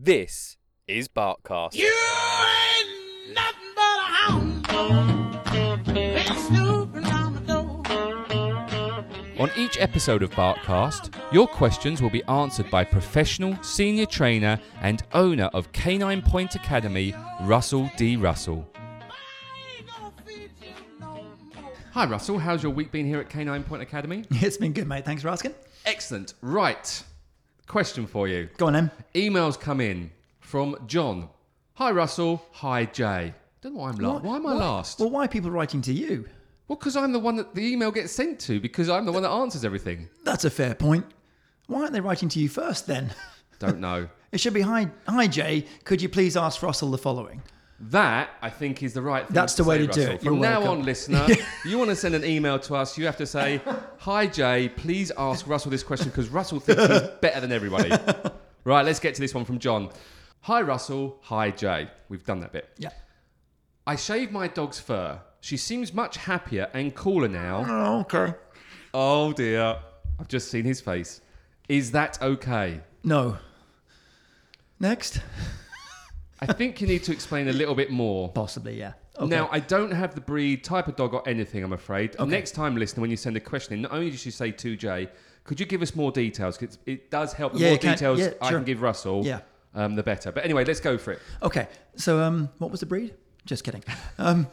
This is Barkcast. You ain't nothing but a hound dog. Been snooping around the door. On each episode of Barkcast, your questions will be answered by professional senior trainer and owner of Canine Point Academy, Russell D. Russell. I ain't gonna feed you no more. Hi, Russell. How's your week been here at Canine Point Academy? It's been good, mate. Thanks for asking. Excellent. Right. Question for you. Go on, then. Emails come in from John. Hi, Russell. Hi, Jay. Don't know why I'm last. Why am I last? Well, why are people writing to you? Well, because I'm the one that the email gets sent to, because I'm the one that answers everything. That's a fair point. Why aren't they writing to you first then? Don't know. It should be hi, hi Jay. Could you please ask Russell the following? That I think is the right thing. That's the way say, to do it. From You're now welcome. on, listener, you want to send an email to us, you have to say, "Hi Jay, please ask Russell this question because Russell thinks he's better than everybody." right, let's get to this one from John. Hi Russell. Hi Jay. We've done that bit. Yeah. I shaved my dog's fur. She seems much happier and cooler now. Oh, okay. Oh dear, I've just seen his face. Is that okay? No. Next. I think you need to explain a little bit more. Possibly, yeah. Okay. Now, I don't have the breed, type of dog, or anything, I'm afraid. Next time, listener, when you send a question in, not only did you say to Jay, could you give us more details? 'Cause it does help. The Yeah, more details yeah, I sure. can give Russell, Yeah. um, the better. But anyway, let's go for it. Okay. So, um, what was the breed? Just kidding. Um,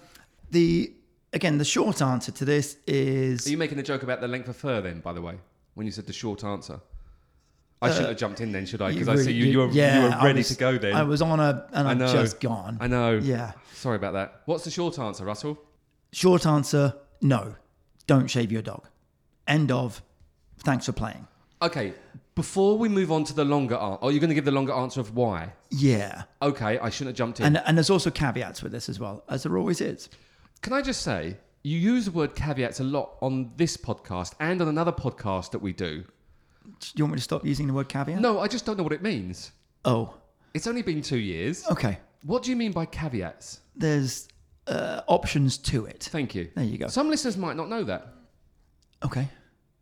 the again, the short answer to this is Are you making a joke about the length of fur then, by the way, when you said the short answer? I uh, shouldn't have jumped in then, should I? Because I see you, you, were, yeah, you were ready was- to go then. I was on a, and I I've know. just gone. I know. Yeah. Sorry about that. What's the short answer, Russell? Short answer: No. Don't shave your dog. End of. Thanks for playing. Okay, before we move on to the longer answer, are you going to give the longer answer of why? Yeah. Okay, I shouldn't have jumped in. And and there's also caveats with this as well, as there always is. Can I just say, you use the word caveats a lot on this podcast and on another podcast that we do. Do you want me to stop using the word caveat? No, I just don't know what it means. Oh, It's only been two years. okay. What do you mean by caveats? There's uh, options to it. Thank you. There you go. Some listeners might not know that. Okay.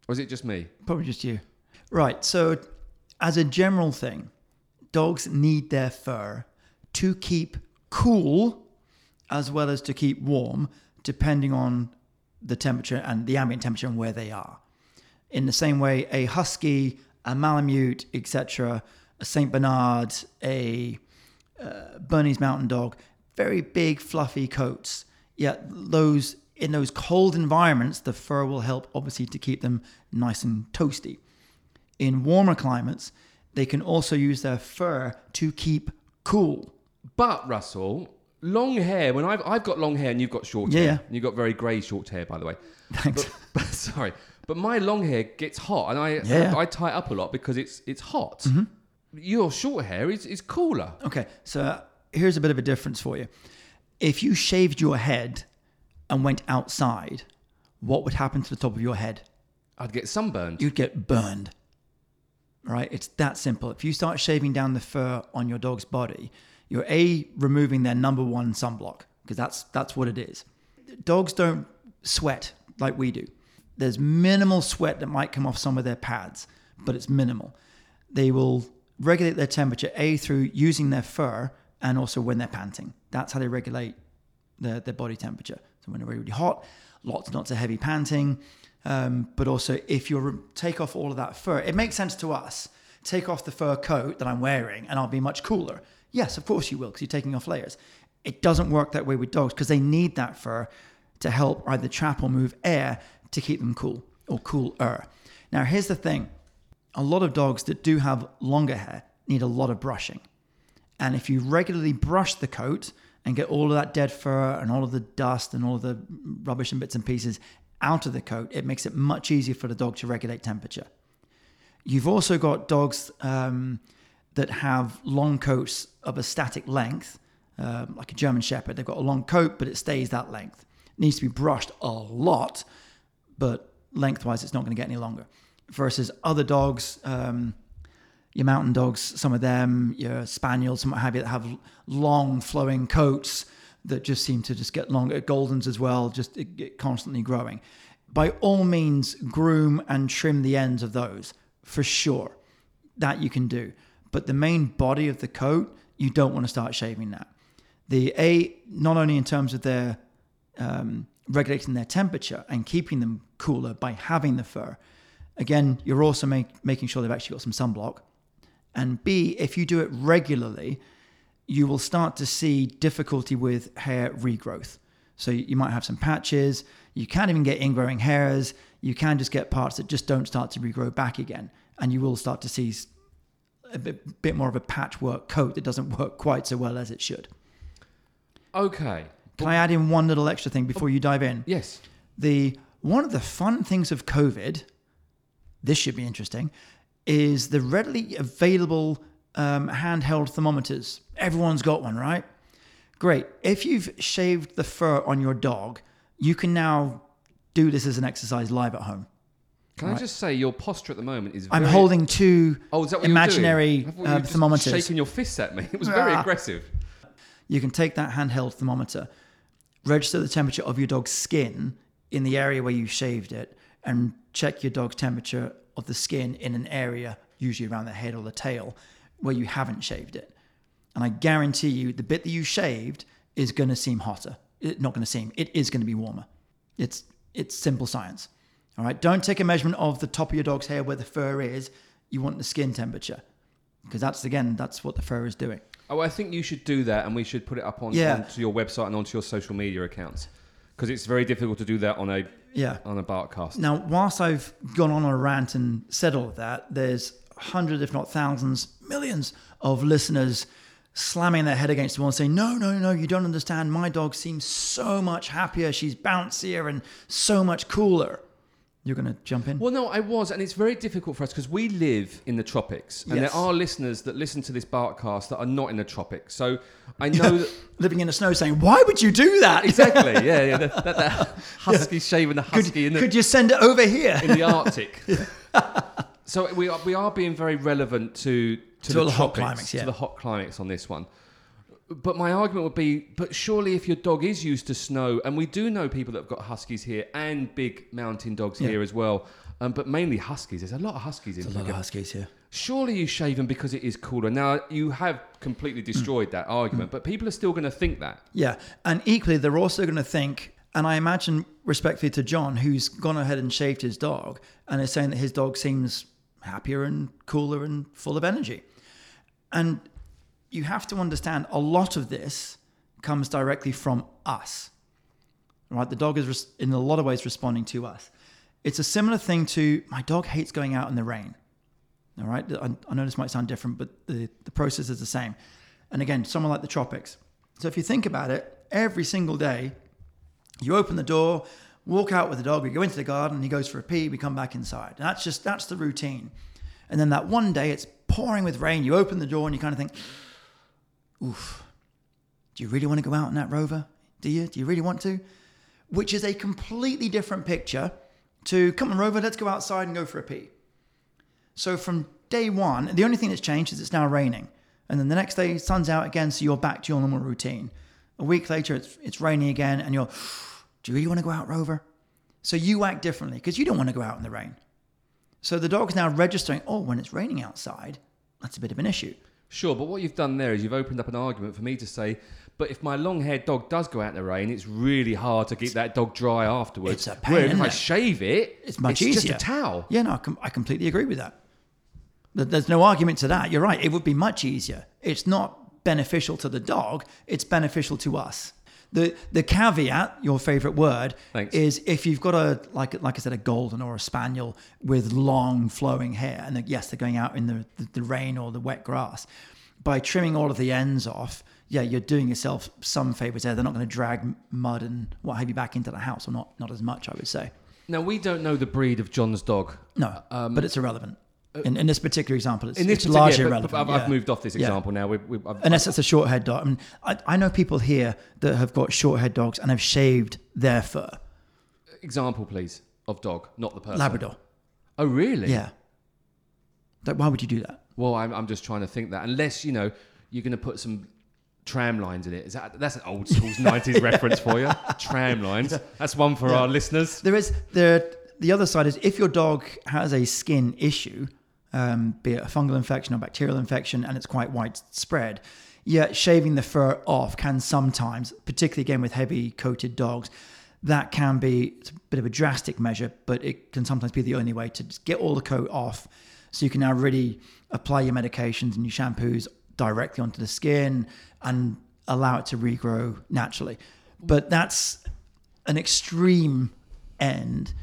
Or is it just me? Probably just you. Right. So, as a general thing, dogs need their fur to keep cool as well as to keep warm, depending on the temperature and the ambient temperature and where they are. In the same way, a husky, a malamute, etc., a Saint Bernard, a uh, Bernese Mountain Dog, very big, fluffy coats. Yet those in those cold environments, the fur will help obviously to keep them nice and toasty. In warmer climates, they can also use their fur to keep cool. But, Russell, long hair, when I've, I've got long hair and you've got short Yeah, hair. yeah. And you've got very grey short hair, by the way. Thanks. But, but sorry, but my long hair gets hot, and I Yeah. Mm-hmm. I tie it up a lot because it's it's hot. Your short hair is, is cooler. Okay, so here's a bit of a difference for you. If you shaved your head and went outside, what would happen to the top of your head? I'd get sunburned. You'd get burned. Right? It's that simple. If you start shaving down the fur on your dog's body, you're A, removing their number one sunblock, because that's that's what it is. Dogs don't sweat like we do. There's minimal sweat that might come off some of their pads, but it's minimal. They will regulate their temperature A through using their fur and also when they're panting. That's how they regulate their, their body temperature. So when they're really, really hot, lots lots of heavy panting. Um, but also, if you take off all of that fur, it makes sense to us. Take off the fur coat that I'm wearing, and I'll be much cooler. Yes, of course you will, because you're taking off layers. It doesn't work that way with dogs because they need that fur to help either trap or move air to keep them cool or cooler. Now, here's the thing a lot of dogs that do have longer hair need a lot of brushing. And if you regularly brush the coat and get all of that dead fur and all of the dust and all of the rubbish and bits and pieces out of the coat, it makes it much easier for the dog to regulate temperature. You've also got dogs um, that have long coats of a static length, um, like a German Shepherd. They've got a long coat, but it stays that length. It needs to be brushed a lot, but lengthwise, it's not going to get any longer. Versus other dogs, um, your mountain dogs, some of them, your spaniels, some what have you, that have long flowing coats that just seem to just get longer. Goldens as well, just it- it constantly growing. By all means, groom and trim the ends of those for sure. That you can do. but the main body of the coat, you don't want to start shaving that. The A, not only in terms of their um, regulating their temperature and keeping them cooler by having the fur, again, you're also make, making sure they've actually got some sunblock. And B, if you do it regularly, you will start to see difficulty with hair regrowth. So you might have some patches. You can't even get ingrowing hairs. You can just get parts that just don't start to regrow back again. And you will start to see a bit, bit more of a patchwork coat that doesn't work quite so well as it should. Okay. Can I add in one little extra thing before you dive in? Yes. The one of the fun things of COVID, this should be interesting, is the readily available um, handheld thermometers. Everyone's got one, right? Great. If you've shaved the fur on your dog, you can now do this as an exercise live at home. Can I just say your posture at the moment is. I'm holding two Oh, is that what imaginary you're doing? I thought you were uh, just thermometers. Shaking your fists at me. It was very Ah. aggressive. You can take that handheld thermometer, register the temperature of your dog's skin in the area where you shaved it, and check your dog's temperature of the skin in an area, usually around the head or the tail, where you haven't shaved it. And I guarantee you, the bit that you shaved is going to seem hotter. It, not going to seem. It is going to be warmer. It's it's simple science. All right. Don't take a measurement of the top of your dog's hair where the fur is. You want the skin temperature, because that's again that's what the fur is doing. Oh, I think you should do that, and we should put it up on Yeah. onto your website and onto your social media accounts because it's very difficult to do that on a Yeah. on a Barkcast. Now, whilst I've gone on a rant and said all of that, there's hundreds, if not thousands, millions of listeners slamming their head against the wall and saying, No, no, no, you don't understand. My dog seems so much happier. She's bouncier and so much cooler. You're going to jump in? Well, no, I was, and it's very difficult for us because we live in the tropics, and Yes. there are listeners that listen to this Barkcast that are not in the tropics. So I know that Living in the snow saying, Why would you do that? exactly, yeah, yeah, that, that, that husky shaving the husky Could, in the could you send it over here? in the Arctic. so we are, we are being very relevant to to, To the, tropics, climates, yeah. to the hot climates on this one. But my argument would be, but surely if your dog is used to snow, and we do know people that have got huskies here and big mountain dogs Yeah. here as well, um, but mainly huskies. There's a lot of huskies in a lot of huskies here. Surely you shave them because it is cooler. Now you have completely Hmm. destroyed that argument, but people are still going to think that. Yeah. And equally, they're also going to think, and I imagine respectfully to John, who's gone ahead and shaved his dog and is saying that his dog seems happier and cooler and full of energy. And you have to understand a lot of this comes directly from us. Right? The dog is, in a lot of ways, responding to us. It's a similar thing to my dog hates going out in the rain. All right. I, I know this might sound different, but the, the process is the same. And again, somewhere like the tropics. So if you think about it, every single day, you open the door, walk out with the dog, we go into the garden, he goes for a pee, we come back inside. And that's just that's the routine. And then that one day it's pouring with rain, you open the door and you kind of think, oof, do you really want to go out in that rover? Do you? Do you really want to? Which is a completely different picture to come on, Rover, let's go outside and go for a pee. So from day one, the only thing that's changed is it's now raining. And then the next day, sun's out again, so you're back to your normal routine. A week later, it's, it's raining again, and you're, do you really want to go out, Rover? So you act differently because you don't want to go out in the rain. So the dog's now registering, oh, when it's raining outside, that's a bit of an issue. Sure, but what you've done there is you've opened up an argument for me to say, but if my long-haired dog does go out in the rain, it's really hard to keep that dog dry afterwards. It's a pain, Whereas if isn't I it? shave it, It's much just easier. a towel. Yeah, no, I, com- I completely agree with that. There- There's no argument to that. You're right. It would be much easier. It's not beneficial to the dog. It's beneficial to us. The the caveat, your favorite word, Thanks. is if you've got a like like I said, a golden or a spaniel with long flowing hair, and yes, they're going out in the, the, the rain or the wet grass. By trimming all of the ends off, yeah, you're doing yourself some favors there. They're not going to drag mud and what have you back into the house, or not not as much, I would say. Now we don't know the breed of John's dog. No, um, but it's irrelevant. In, in this particular example, it's, In this it's largely yeah, I've, yeah. I've moved off this Yeah. example now. We've, we've, I've, Unless it's a short haired dog. I, mean, I, I know people here that have got short haired dogs and have shaved their fur. example, please, of dog, not the person. Labrador. Oh, really? Yeah. Like, why would you do that? Well, I'm, I'm just trying to think that unless you know you're going to put some tram lines in it. Is that that's an old school 90s reference for you? Tram lines. That's one for our listeners. There is there. The other side is if your dog has a skin issue, um, be it a fungal infection or bacterial infection, and it's quite widespread. Yet shaving the fur off can sometimes, particularly again with heavy coated dogs, that can be a bit of a drastic measure, but it can sometimes be the only way to just get all the coat off so you can now really apply your medications and your shampoos directly onto the skin and allow it to regrow naturally. But that's an extreme end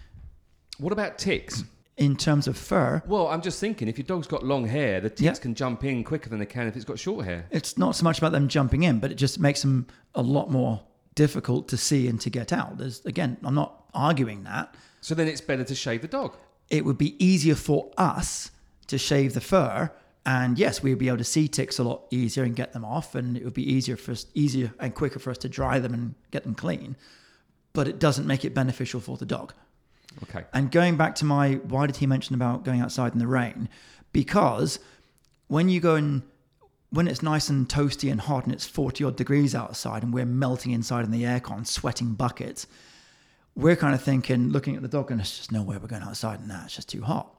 What about ticks? In terms of fur. Well, I'm just thinking if your dog's got long hair, the ticks Yeah. can jump in quicker than they can if it's got short hair. It's not so much about them jumping in, but it just makes them a lot more difficult to see and to get out. There's again, I'm not arguing that. So then it's better to shave the dog. It would be easier for us to shave the fur, and yes, we'd be able to see ticks a lot easier and get them off, and it would be easier for us, easier and quicker for us to dry them and get them clean. But it doesn't make it beneficial for the dog. Okay. And going back to my why did he mention about going outside in the rain? Because when you go and when it's nice and toasty and hot and it's 40 odd degrees outside and we're melting inside in the aircon, sweating buckets, we're kind of thinking, looking at the dog, and it's just no way we're going outside in that. It's just too hot.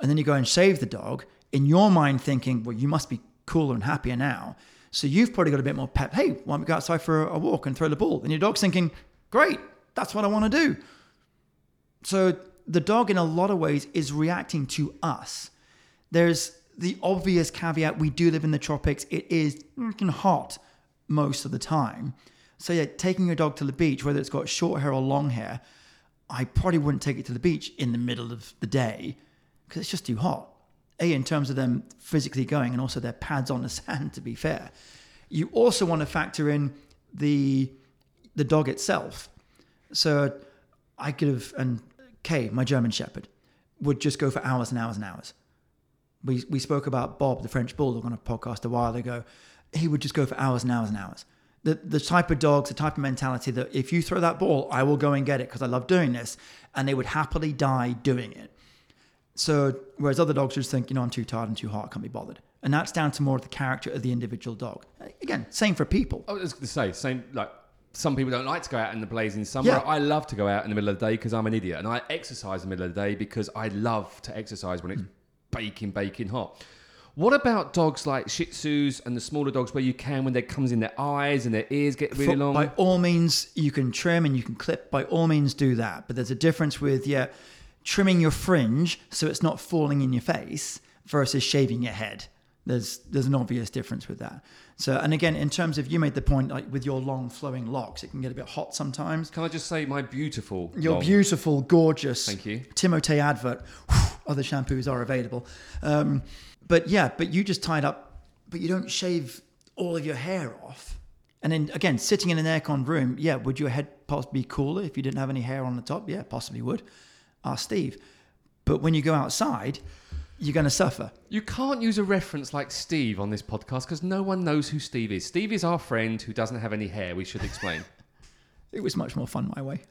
And then you go and shave the dog, in your mind thinking, well, you must be cooler and happier now. So you've probably got a bit more pep. Hey, why don't we go outside for a walk and throw the ball? And your dog's thinking, great, that's what I want to do. So the dog, in a lot of ways, is reacting to us. There's the obvious caveat we do live in the tropics, it is hot most of the time. So, yeah, taking your dog to the beach, whether it's got short hair or long hair, I probably wouldn't take it to the beach in the middle of the day because it's just too hot. A, in terms of them physically going, and also their pads on the sand, to be fair. You also want to factor in the the dog itself. So I could have, and Kay, my German Shepherd, would just go for hours and hours and hours. We, we spoke about Bob, the French Bulldog, on a podcast a while ago. He would just go for hours and hours and hours. The, the type of dogs, the type of mentality that if you throw that ball, I will go and get it because I love doing this. And they would happily die doing it. So, whereas other dogs just think, you know, I'm too tired, I'm too hot, I can't be bothered. And that's down to more of the character of the individual dog. Again, same for people. Oh, I was going to say, same, like, some people don't like to go out in the blazing summer. Yeah. I love to go out in the middle of the day because I'm an idiot. And I exercise in the middle of the day because I love to exercise when it's baking, baking hot. What about dogs like Shih Tzus and the smaller dogs where you can, when they comes in their eyes and their ears get really For- long? By all means, you can trim and you can clip. By all means, do that. But there's a difference with yeah, trimming your fringe so it's not falling in your face versus shaving your head. There's there's an obvious difference with that. So and again, in terms of you made the point like with your long flowing locks, it can get a bit hot sometimes. Can I just say my beautiful? Your long- beautiful, gorgeous. Thank you. Timotei advert. Whew, Other shampoos are available. Um, but yeah, but you just tied up, but you don't shave all of your hair off. And then again, sitting in an aircon room, yeah, would your head possibly be cooler if you didn't have any hair on the top? Yeah, possibly would. Ask Steve. But when you go outside, you're going to suffer. You can't use a reference like Steve on this podcast because no one knows who Steve is. Steve is our friend who doesn't have any hair. We should explain. It was much more fun my way.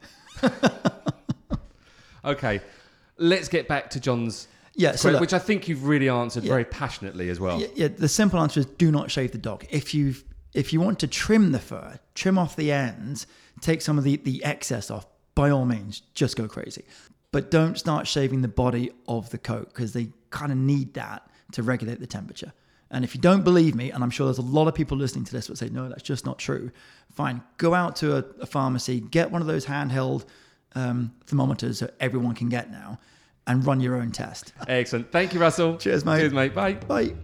okay, let's get back to John's, Yeah, so look- which I think you've really answered Yeah. very passionately as well. Yeah, yeah, the simple answer is do not shave the dog. If you if you want to trim the fur, trim off the ends, take some of the, the excess off, by all means, just go crazy. But don't start shaving the body of the coat because they kind of need that to regulate the temperature. And if you don't believe me, and I'm sure there's a lot of people listening to this that say, no, that's just not true, fine. Go out to a, a pharmacy, get one of those handheld um, thermometers that everyone can get now, and run your own test. Excellent. Thank you, Russell. Cheers, mate. Cheers, mate. Bye. Bye.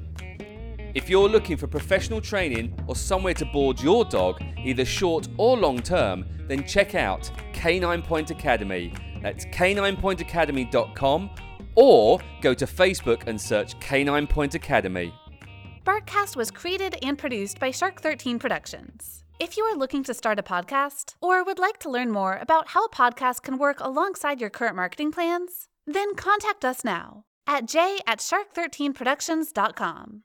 If you're looking for professional training or somewhere to board your dog, either short or long term, then check out Canine Point Academy. That's caninepointacademy.com or go to Facebook and search Canine Point Academy. Barkcast was created and produced by Shark 13 Productions. If you are looking to start a podcast or would like to learn more about how a podcast can work alongside your current marketing plans, then contact us now at j at shark13productions.com.